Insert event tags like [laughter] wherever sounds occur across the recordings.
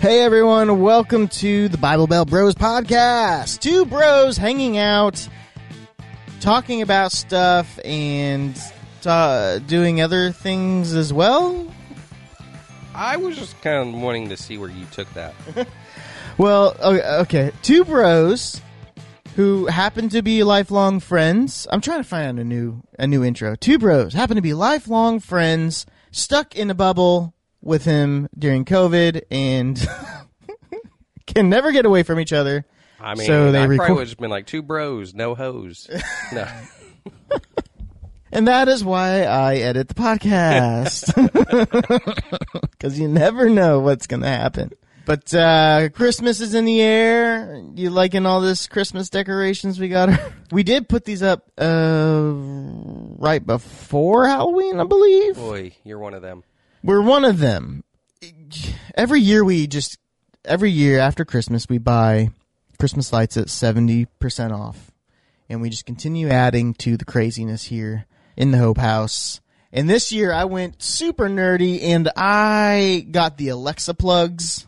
Hey everyone, welcome to the Bible Belt Bros podcast. Two bros hanging out, talking about stuff and uh, doing other things as well. I was just kind of wanting to see where you took that. [laughs] Well, okay, okay. two bros who happen to be lifelong friends. I'm trying to find out a new a new intro. Two bros happen to be lifelong friends, stuck in a bubble with him during COVID, and [laughs] can never get away from each other. I mean, So they I record- probably would have been like two bros, no hose. [laughs] no, [laughs] And that is why I edit the podcast. Because you never know what's going to happen. But uh, Christmas is in the air. You liking all this Christmas decorations we got? we did put these up uh, right before Halloween, I believe. boy, you're one of them. We're one of them. Every year we just every year after Christmas we buy Christmas lights at 70% off. And we just continue adding to the craziness here in the Hope House. And this year I went super nerdy and I got the Alexa plugs.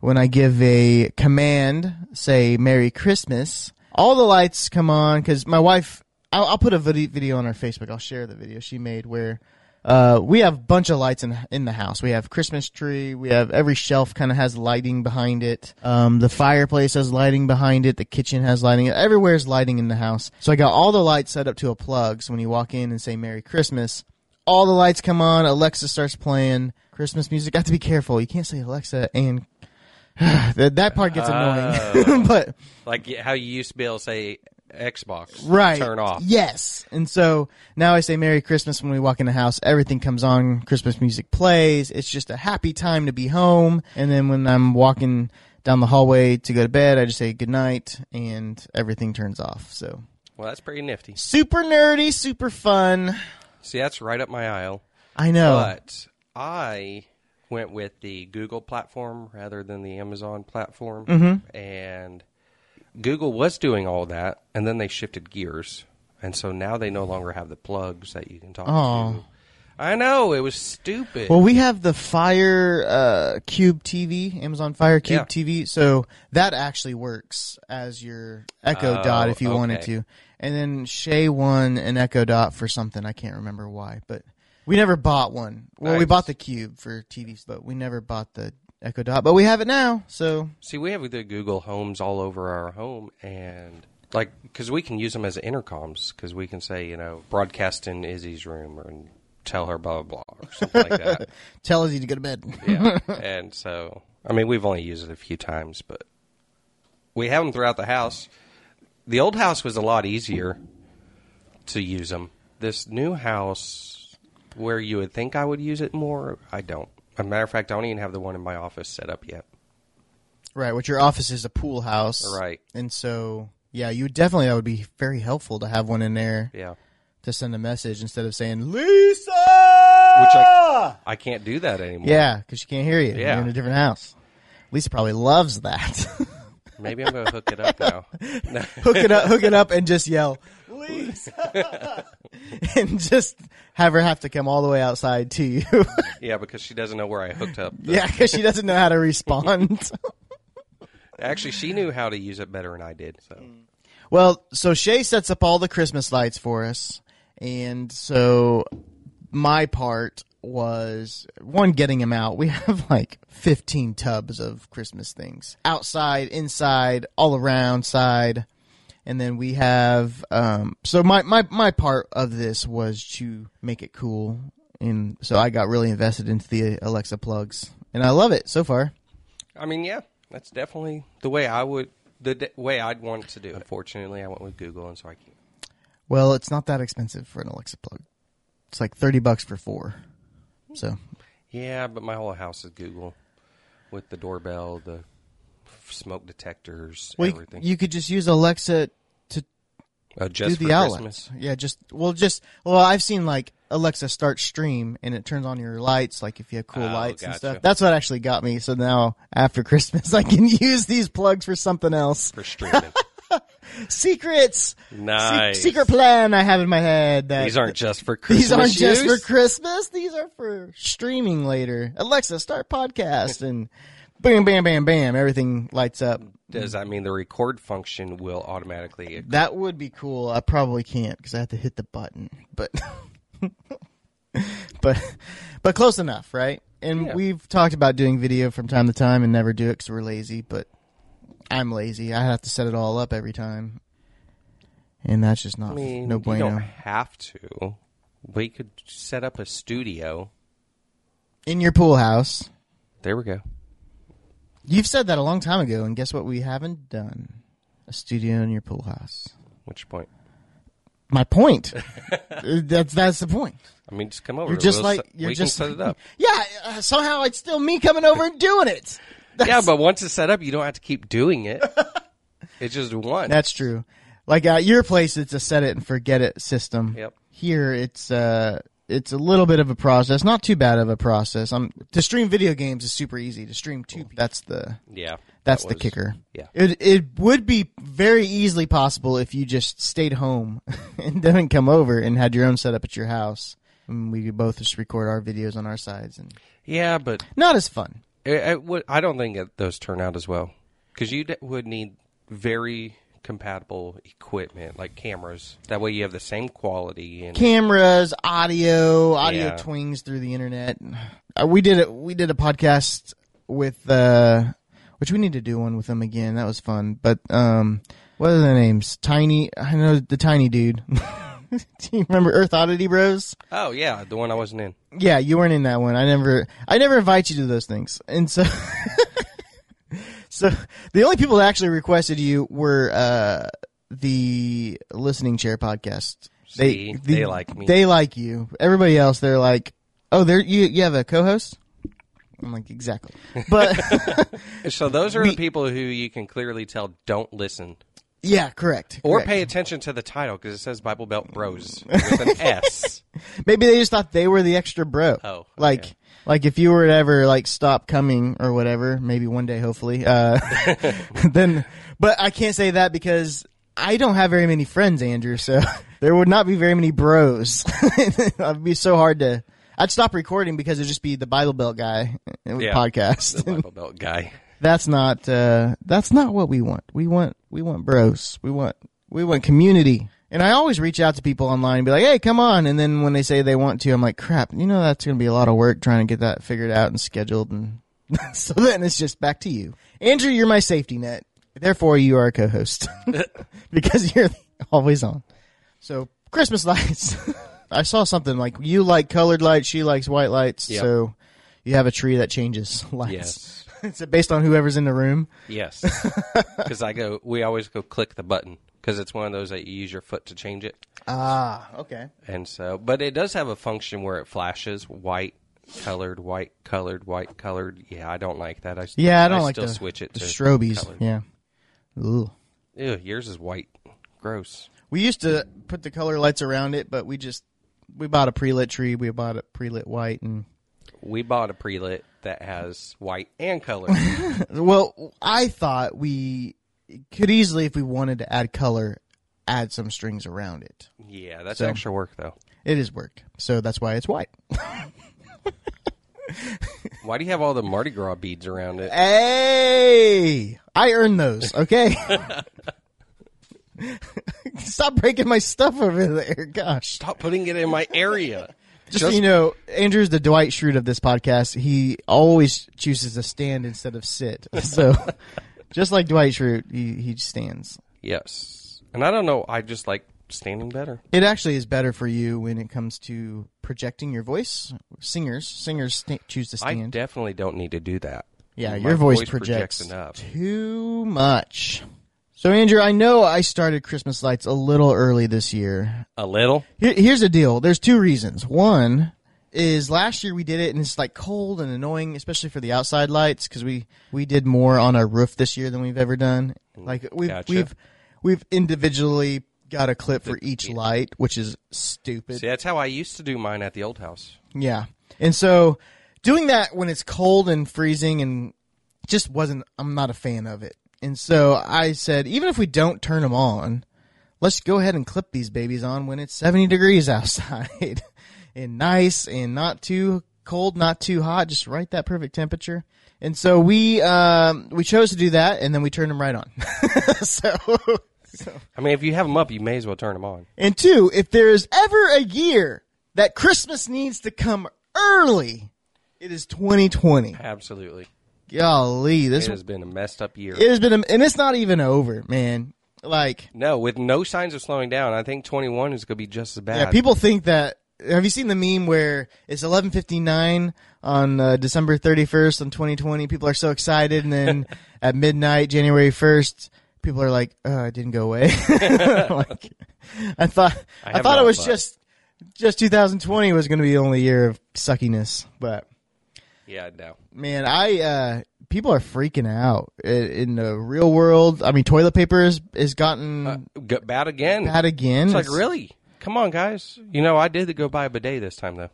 When I give a command, say Merry Christmas, all the lights come on because my wife, I'll, I'll put a video on our Facebook. I'll share the video she made where uh, we have a bunch of lights in in the house. We have Christmas tree. We have every shelf kind of has lighting behind it. Um, the fireplace has lighting behind it. The kitchen has lighting. Everywhere's lighting in the house. So I got all the lights set up to a plug. So when you walk in and say Merry Christmas, all the lights come on. Alexa starts playing Christmas music. Got to be careful. You can't say Alexa and [sighs] that, that part gets annoying. [laughs] but Like how you used to be able to say Xbox, right. Turn off. yes. And so now i say merry christmas when we walk in the house. Everything comes on. Christmas music plays. It's just a happy time to be home. And then when i'm walking down the hallway to go to bed i just say good night and everything turns off. So Well, that's pretty nifty. super nerdy super fun. See, that's right up my aisle. i know. But I went with the Google platform rather than the Amazon platform, Mm-hmm. and Google was doing all that, and then they shifted gears, and so now they no longer have the plugs that you can talk Aw. to. I know it was stupid. well, we have the Fire uh, Cube TV, Amazon Fire Cube Yeah. TV, so that actually works as your Echo Oh, Dot if you wanted to. And then Shay won an Echo Dot for something I can't remember why, but we never bought one. Well, we bought the Cube for TVs, but we never bought the Echo Dot. But we have it now, so See, we have the Google Homes all over our home, and like because we can use them as intercoms because we can say, you know, broadcast in Izzy's room or and tell her blah blah blah or something like that. [laughs] tell Izzy to go to bed. Yeah, [laughs] and so I mean, we've only used it a few times, but we have them throughout the house. The old house was a lot easier to use them. This new house, where you would think I would use it more, I don't. As a matter of fact, I don't even have the one in my office set up yet. right, which your office is a pool house, Right. And so, yeah, you definitely that would be very helpful to have one in there Yeah. to send a message instead of saying Lisa, Which I I can't do that anymore. yeah, because she can't hear you. Yeah. You're in a different house. Lisa probably loves that. [laughs] Maybe I'm going to hook it up now. No. [laughs] hook it up, hook it up, and just yell, Lisa, [laughs] and just have her have to come all the way outside to you. [laughs] yeah, because she doesn't know where I hooked up. the- yeah, because she doesn't know how to respond. Actually, she knew how to use it better than I did. So well, so Shay sets up all the Christmas lights for us, and so my part was one getting him out. We [laughs] have like 15 tubs of Christmas things outside, inside, all around side. And then we have um so my, my my part of this was to make it cool and so I got really invested into the Alexa plugs and I love it so far. I mean, yeah, that's definitely the way I would, the d- way I'd want to do it. Unfortunately, I went with Google, and so I can't. Well, it's not that expensive for an Alexa plug. It's like 30 bucks for 4. So, Yeah, but my whole house is Google with the doorbell, the smoke detectors, well, everything. you could just use Alexa to uh, do the outlets. Christmas. Yeah, just well, just well, I've seen like Alexa start stream and it turns on your lights, like if you have cool Oh, lights and stuff. That's what actually got me. So now after [laughs] Christmas, I can use these plugs for something else. For streaming. Secrets, Se- secret plan I have in my head. That These aren't just for Christmas. these aren't just use? for Christmas. These are for streaming later. Alexa, start podcast and bam, bam, bam, bam, everything lights up. Does that mean the record function will automatically? That would be cool. I probably can't because I have to hit the button, but [laughs] but but close enough, right? And Yeah. we've talked about doing video from time to time and never do it because we're lazy. But I'm lazy. I have to set it all up every time, and that's just not I mean, no you bueno. don't have to. We could set up a studio. In your pool house, There we go. you've said that a long time ago, and guess what? We haven't done a studio in your pool house. Which point? My point. [laughs] that's that's the point. I mean, just come over. You're just We'll like you're we just set it up. [laughs] Yeah, uh, somehow it's still me coming over and doing it. Yeah, but once it's set up, you don't have to keep doing it. [laughs] it's just one. that's true. Like at your place, it's a set it and forget it system. Yep. Here, it's uh, it's a little bit of a process. Not too bad of a process. I'm to stream video games is super easy. To stream two, that's the yeah, that's that the kicker. Yeah. It it would be very easily possible if you just stayed home [laughs] and didn't come over and had your own setup at your house. And we could both just record our videos on our sides and Yeah, but not as fun. It, it I don't think that those turn out as well because you d- would need very compatible equipment like cameras. That way, you have the same quality and cameras, audio, audio Yeah. twings through the internet. Uh, we did it. We did a podcast with, uh, which we need to do one with them again. That was fun. But um, what are their names? Tiny. I know the tiny dude. [laughs] [laughs] Do you remember Earth Oddity Bros? oh yeah, the one I wasn't in. Yeah, you weren't in that one. I never. I never invite you to those things, and so. [laughs] So the only people that actually requested you were uh, the listening chair podcast. See, they like me. They like you. Everybody else, they're like, oh, there you you have a co-host. I'm like exactly, [laughs] but So those are We- the people who you can clearly tell don't listen yeah, correct. or correct. pay attention to the title because it says Bible Belt Bros with an S. [laughs] Maybe they just thought they were the extra bro. Oh, okay. like like if you were to ever like stop coming or whatever, maybe one day, hopefully. Uh, [laughs] [laughs] then, but I can't say that because I don't have very many friends, Andrew. So there would not be very many bros. It'd be so hard to. I'd stop recording because it'd just be the Bible Belt guy Yeah. podcast. The Bible Belt guy. That's not uh, that's not what we want. We want we want bros. We want we want community. And I always reach out to people online and be like, "Hey, come on!" And then when they say they want to, I'm like, "Crap! You know that's going to be a lot of work trying to get that figured out and scheduled." And [laughs] so then it's just back to you, Andrew. You're my safety net. Therefore, you are a co-host [laughs] because you're always on. So Christmas lights. [laughs] I saw something like you like colored lights, she likes white lights. Yep. So you have a tree that changes lights. Yes. [laughs] Is it based on whoever's in the room? Yes. [laughs] Because I go, we always go click the button because it's one of those that you use your foot to change it. Ah, okay. And so, but it does have a function where it flashes white, colored, white, colored, white, colored. Yeah, I don't like that. I s- Yeah, I don't like still the, switch it the to colored. Yeah. Ooh. Ew, yours is white. Gross. We used to put the color lights around it, but we just we bought a pre-lit tree. We bought a pre-lit white, and We bought a pre-lit that has white and color. [laughs] well, I thought we could easily, if we wanted to add color, add some strings around it. yeah, that's So- extra work though. It is work, so that's why it's white. [laughs] Why do you have all the Mardi Gras beads around it? Hey, I earned those. Okay. [laughs] Stop breaking my stuff over there. Gosh. Stop putting it in my area. Just, so you know, Andrew's the Dwight Schrute of this podcast. He always chooses to stand instead of sit. [laughs] So, just like Dwight Schrute, he, he stands. Yes, and I don't know. I just like standing better. It actually is better for you when it comes to projecting your voice. Singers, singers sta choose to stand. I definitely don't need to do that. yeah, My your voice, projects projects, enough. too much. So, Andrew, I know I started Christmas lights a little early this year. A little. Here, here's the deal. There's two reasons. One is last year we did it and it's like cold and annoying, especially for the outside lights because we we did more on our roof this year than we've ever done. Like we've Gotcha. we've we've individually got a clip for each light, which is stupid. See, that's how I used to do mine at the old house. Yeah. And so doing that when it's cold and freezing and just wasn't, I'm not a fan of it. And so I said, even if we don't turn them on, let's go ahead and clip these babies on when it's 70 degrees [laughs] outside and nice and not too cold, not too hot, just right that perfect temperature. And so we um, we chose to do that, and then we turned them right on. [laughs] so, so, I mean, if you have them up, you may as well turn them on. and two, if there is ever a year that Christmas needs to come early, it is 2020. Absolutely. Golly, this It has been a messed up year. it has been, a, and it's not even over, man. Like, no, with no signs of slowing down, I think 21 is going to be just as bad. yeah, people think that. Have you seen the meme where it's 11:59 on uh, December 31st on 2020? People are so excited, and then [laughs] at midnight, January 1st, people are like, "Oh, it didn't go away." [laughs] like, I thought, I I, thought it was thought. just just 2020 was going to be the only year of suckiness, but yeah, no. man, I uh, people are freaking out I- in the real world. I mean, toilet paper is is gotten G- bad again. bad again. It's like, really? Come on, guys. You know, I did go buy a bidet this time, though.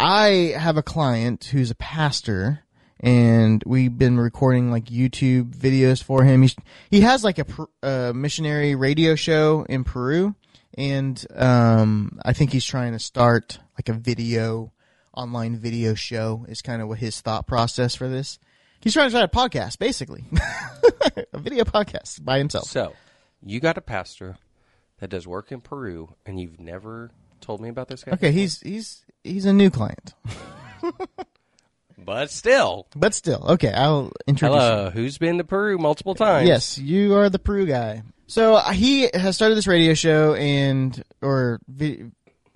I have a client who's a pastor, and we've been recording like YouTube videos for him. He's, he has like a uh, missionary radio show in Peru, and um, I think he's trying to start like a video online video show. Is kind of what his thought process for this. He's trying to start a podcast, basically, [laughs] a video podcast by himself. So, you got a pastor that does work in Peru, and you've never told me about this guy? Okay, he's he's he's a new client, [laughs] But still. but still, okay. I'll introduce. you. Hello. Who's been to Peru multiple times? Yes, you are the Peru guy. So uh, he has started this radio show and or vi-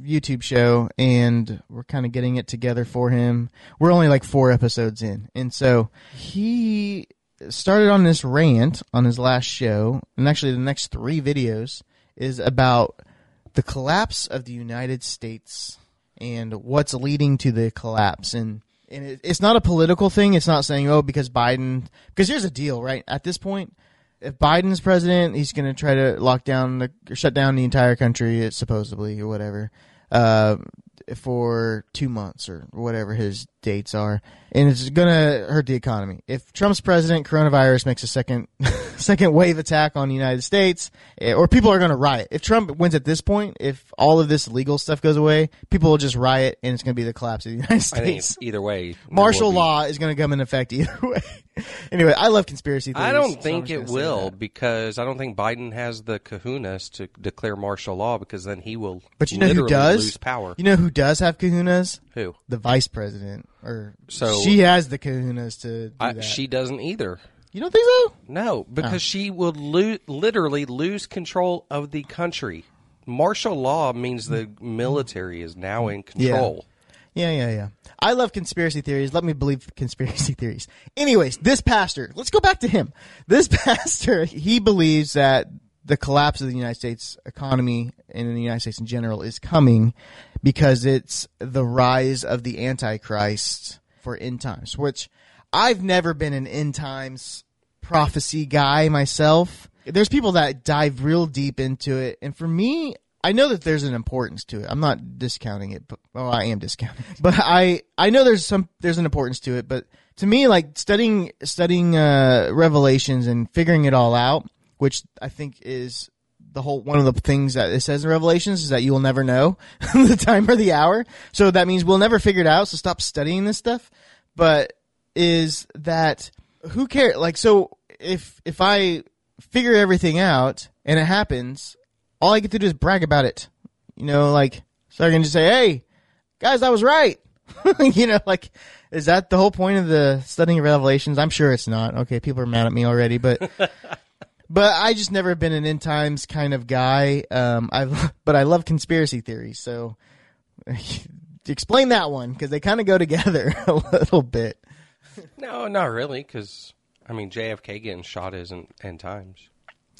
YouTube show, and we're kind of getting it together for him. We're only like four episodes in, and so he started on this rant on his last show, and actually the next three videos is about the collapse of the United States and what's leading to the collapse. And and it, it's not a political thing. It's not saying oh because Biden because here's the deal right? At this point if Biden's president he's going to try to lock down the shut down the entire country uh, supposedly or whatever uh, for 2 months or whatever his dates are. And it's going to hurt the economy. If Trump's president coronavirus makes a second [laughs] second wave attack on the United States eh, or people are going to riot if Trump wins at this point if all of this legal stuff goes away people will just riot and it's going to be the collapse of the [laughs] United I think States either way. martial law is going to come in effect either [laughs] way anyway I love conspiracy theories I don't I'm think it will because I don't think Biden has the kahunas to declare martial law because then he will but you know who does lose power. you know who does have kahunas Who? the vice president or So- she has the kahunas to do I, that she doesn't either. You don't think so No, because Oh. she will lo- literally lose control of the country. Martial law means the military is now in control. Yeah, yeah, yeah. I love conspiracy theories. Let me believe [laughs] conspiracy theories. Anyways, this pastor, let's go back to him. This [laughs] pastor, he believes that the collapse of the United States economy and in the United States in general is coming because it's the rise of the Antichrist for end times, which I've never been an end times prophecy guy myself. There's people that dive real deep into it, and for me, I know that there's an importance to it. I'm not discounting it, but well, I am discounting. it. [laughs] But I I know there's some there's an importance to it, but to me, like studying studying uh, Revelations and figuring it all out, which I think is the whole one of the things that it says in Revelations is that you will never know [laughs] the time or the hour. So that means we'll never figure it out. So stop studying this stuff. But is that who cares? Like, so if if I figure everything out and it happens, all I get to do is brag about it. You know, like so I can just say, "Hey, guys, I was right." [laughs] you know, like is that the whole point of the studying of Revelations? I'm sure it's not. Okay, people are mad at me already, but [laughs] but I just never been an end times kind of guy. Um, I [laughs] but I love conspiracy theories, so explain that one because they kind of go together a little bit. [laughs] No, not really, because I mean JFK getting shot isn't end times,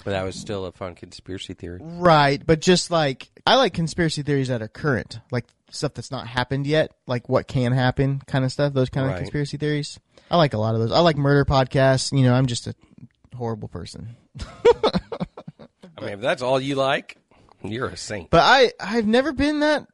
but that was still a fun conspiracy theory. Right, but just like I like conspiracy theories that are current, like stuff that's not happened yet, like what can happen, kind of stuff. Those kind of Right. conspiracy theories. I like a lot of those. I like murder podcasts. You know, I'm just a horrible person, [laughs] I mean, if that's all you like, you're a saint. but I I've never been that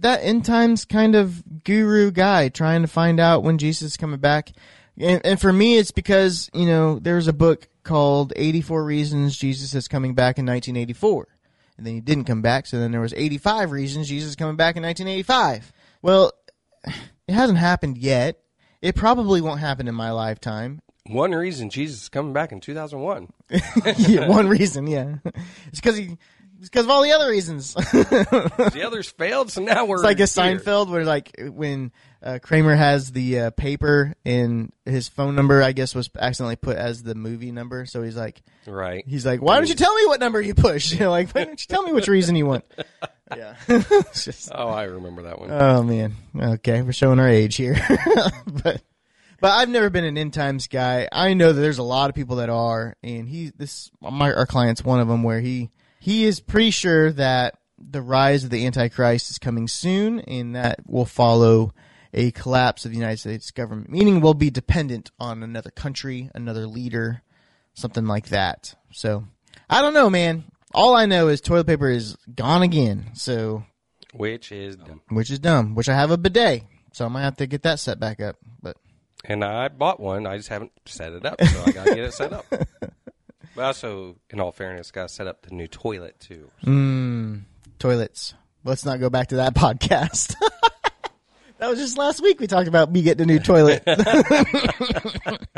that end times kind of guru guy trying to find out when Jesus is coming back. And, and for me, it's because you know there's a book called 84 Reasons Jesus is Coming Back in 1984, and then he didn't come back. So then there was 85 reasons Jesus is coming back in 1985. Well, [sighs] it hasn't happened yet. It probably won't happen in my lifetime. One reason Jesus is coming back in 2001. [laughs] yeah, one reason, yeah, [laughs] it's because he, because of all the other reasons. [laughs] the others failed, so now we're It's like a. Seinfeld where like when uh, Kramer has the uh, paper and his phone number, I guess, was accidentally put as the movie number. So he's like, Right. he's like, why don't you tell me what number you push? [laughs] You're like, why don't you tell me which reason you want? [laughs] Yeah. Just- Oh, I remember that one. oh man. Okay, we're showing our age here, but. But I've never been an end times guy. I know that there's a lot of people that are, and he this my our client's one of them where he he is pretty sure that the rise of the Antichrist is coming soon, and that will follow a collapse of the United States government, meaning we'll be dependent on another country, another leader, something like that. So I don't know, man. All I know is toilet paper is gone again. So Which is dumb. which is dumb. Which I have a bidet, so I might have to get that set back up. But And I bought one. I just haven't set it up, so I got to get it set up. [laughs] But also, in all fairness, got to set up the new toilet too. mm, toilets. Let's not go back to that [laughs] podcast. [laughs] that was just last week. We talked about me getting a new toilet. [laughs]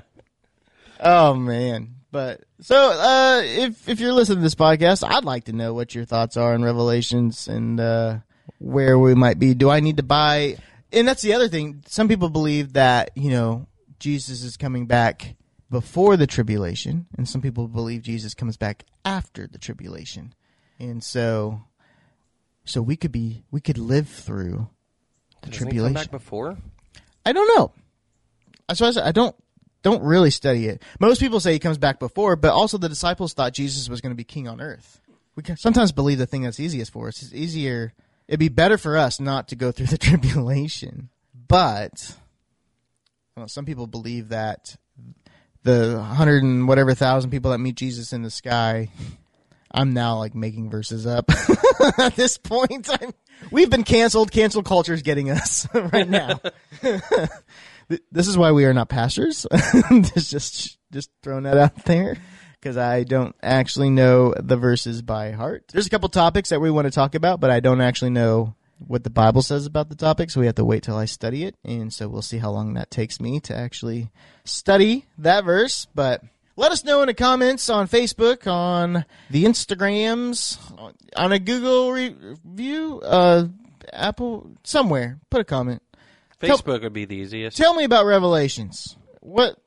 oh man. But so uh if if you're listening to this podcast, I'd like to know what your thoughts are on Revelations and uh where we might be. Do I need to buy and that's the other thing. Some people believe that, you know, Jesus is coming back before the tribulation, and some people believe Jesus comes back after the tribulation. And so so we could be we could live through the Doesn't tribulation. back before? I don't know. I said I don't don't really study it. Most people say he comes back before, but also the disciples thought Jesus was going to be king on earth. We can sometimes believe the thing that's easiest for us. It's easier. It'd be better for us not to go through the [laughs] tribulation. But well, some people believe that the hundred and whatever thousand people that meet Jesus in the sky. I'm now like making verses up [laughs] at this point. I'm, we've been canceled. Cancel culture is getting us [laughs] right now. [laughs] This is why we are not pastors. just just just throwing that out there because I don't actually know the verses by heart. There's a couple topics that we want to talk about, but I don't actually know what the Bible says about the topic, so we have to wait till I study it, and so we'll see how long that takes me to actually study that verse. But let us know in the comments on Facebook, on the Instagrams, on a Google review, uh, Apple, somewhere. Put a comment. Tell- Facebook would be the easiest. Tell me about Revelations. What,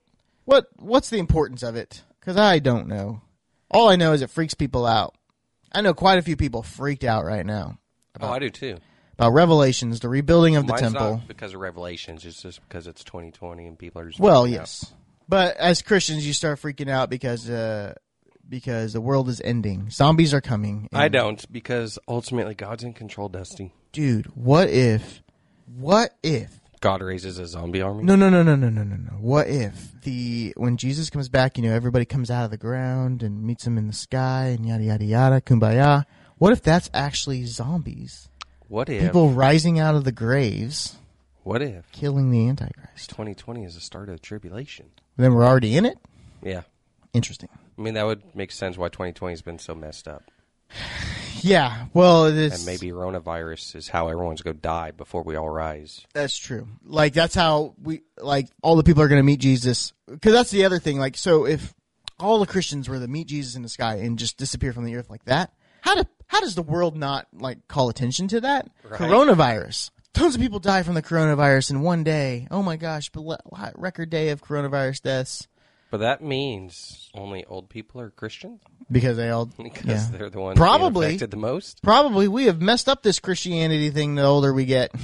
what, what's the importance of it? Because I don't know. All I know is it freaks people out. I know quite a few people freaked out right now oh, I do too. About Revelations, the rebuilding of the Mine's temple. not because of Revelations. It's just because it's 2020 and people are just Well, freaking out. yes, but as Christians, you start freaking out because uh, because the world is ending. Zombies are coming. I don't because ultimately God's in control, Dusty. dude. What if? What if? God raises a zombie army. No, no, no, no, no, no, no, no. What if the when Jesus comes back, you know, everybody comes out of the ground and meets him in the sky and yada yada yada, kumbaya. What if that's actually zombies? What if? People rising out of the graves, what if killing the Antichrist. 2020 is the start of the tribulation? Then we're already in it. Yeah. Interesting. I mean, that would make sense why 2020 has been so messed up. [sighs] Yeah. Well, it is. And maybe coronavirus is how everyone's going to die before we all rise. That's true. Like that's how we like all the people are going to meet Jesus. Because that's the other thing. Like, so if all the Christians were to meet Jesus in the sky and just disappear from the earth like that, how do how does the world not like call attention to that Right. coronavirus? Tons of people die from the coronavirus in one day. Oh my gosh! But record day of coronavirus deaths But that means only old people are Christians because they all [laughs] because yeah. they're the ones Probably. affected the most. Probably we have messed up this Christianity thing the older we get. [laughs]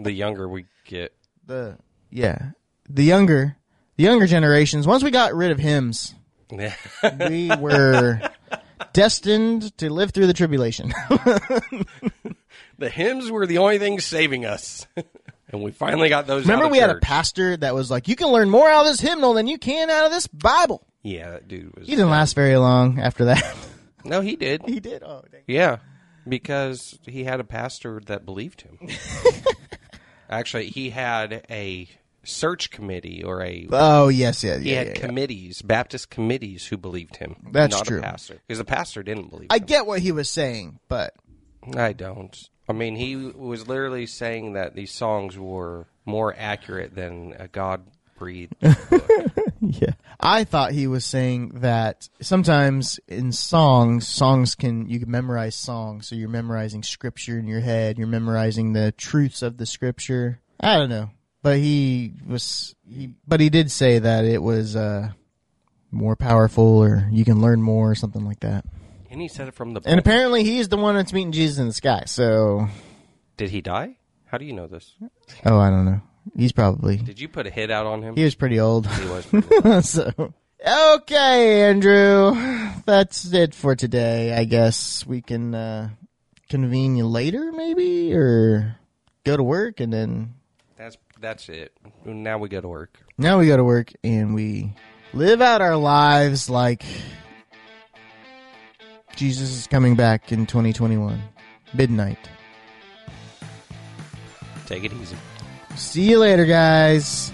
The younger we get, The yeah, the younger the younger generations. Once we got rid of hymns, we were [laughs] destined to live through the tribulation. [laughs] the hymns were the only thing saving us, [laughs] and we finally got those. Remember, out of we had a pastor that was like, "You can learn more out of this hymnal than you can out of this Bible." Yeah, that dude was. He didn't last very long after that. No, he did. he did. Oh, dang. Yeah, because he had a pastor that believed him. [laughs] Actually, he had a search committee or a oh yes, yeah, he yeah. had yeah, yeah. committees, Baptist committees, who believed him. That's not true. A pastor, because the pastor didn't believe. I him. get what he was saying, but I don't. I mean, he was literally saying that these songs were more accurate than a God breathed. [laughs] Yeah. I thought he was saying that sometimes in songs, songs can, you can memorize songs. So you're memorizing scripture in your head. You're memorizing the truths of the scripture. I don't know. But he was, he, but he did say that it was, uh, more powerful or you can learn more or something like that. and he said it from the. And apparently he's the one that's meeting Jesus in the sky. So, Did he die? How do you know this? oh, I don't know. He's probably, Did you put a hit out on him? he was pretty old. He was. pretty- [laughs] so okay andrew that's it for today i guess we can uh convene you later maybe or go to work and then that's it. Now we go to work. now we go to work and we live out our lives like jesus is coming back in 2021 midnight Take it easy. see you later guys